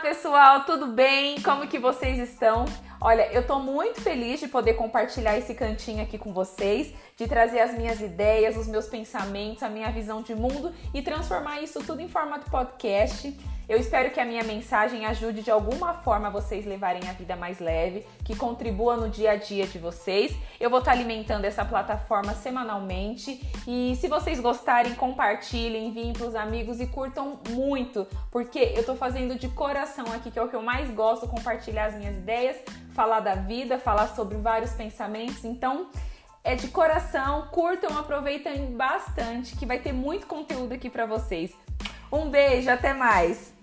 pessoal, tudo bem? Como que vocês estão? Olha, eu tô muito feliz de poder compartilhar esse cantinho aqui com vocês, de trazer as minhas ideias, os meus pensamentos, a minha visão de mundo e transformar isso tudo em formato podcast. Eu espero que a minha mensagem ajude de alguma forma vocês levarem a vida mais leve, que contribua no dia a dia de vocês. Eu vou estar alimentando essa plataforma semanalmente e se vocês gostarem, compartilhem, enviem para os amigos e curtam muito, porque eu tô fazendo de coração aqui, que é o que eu mais gosto, compartilhar as minhas ideias, falar da vida, falar sobre vários pensamentos. Então, é de coração, curtam, aproveitem bastante, que vai ter muito conteúdo aqui para vocês. Um beijo, até mais!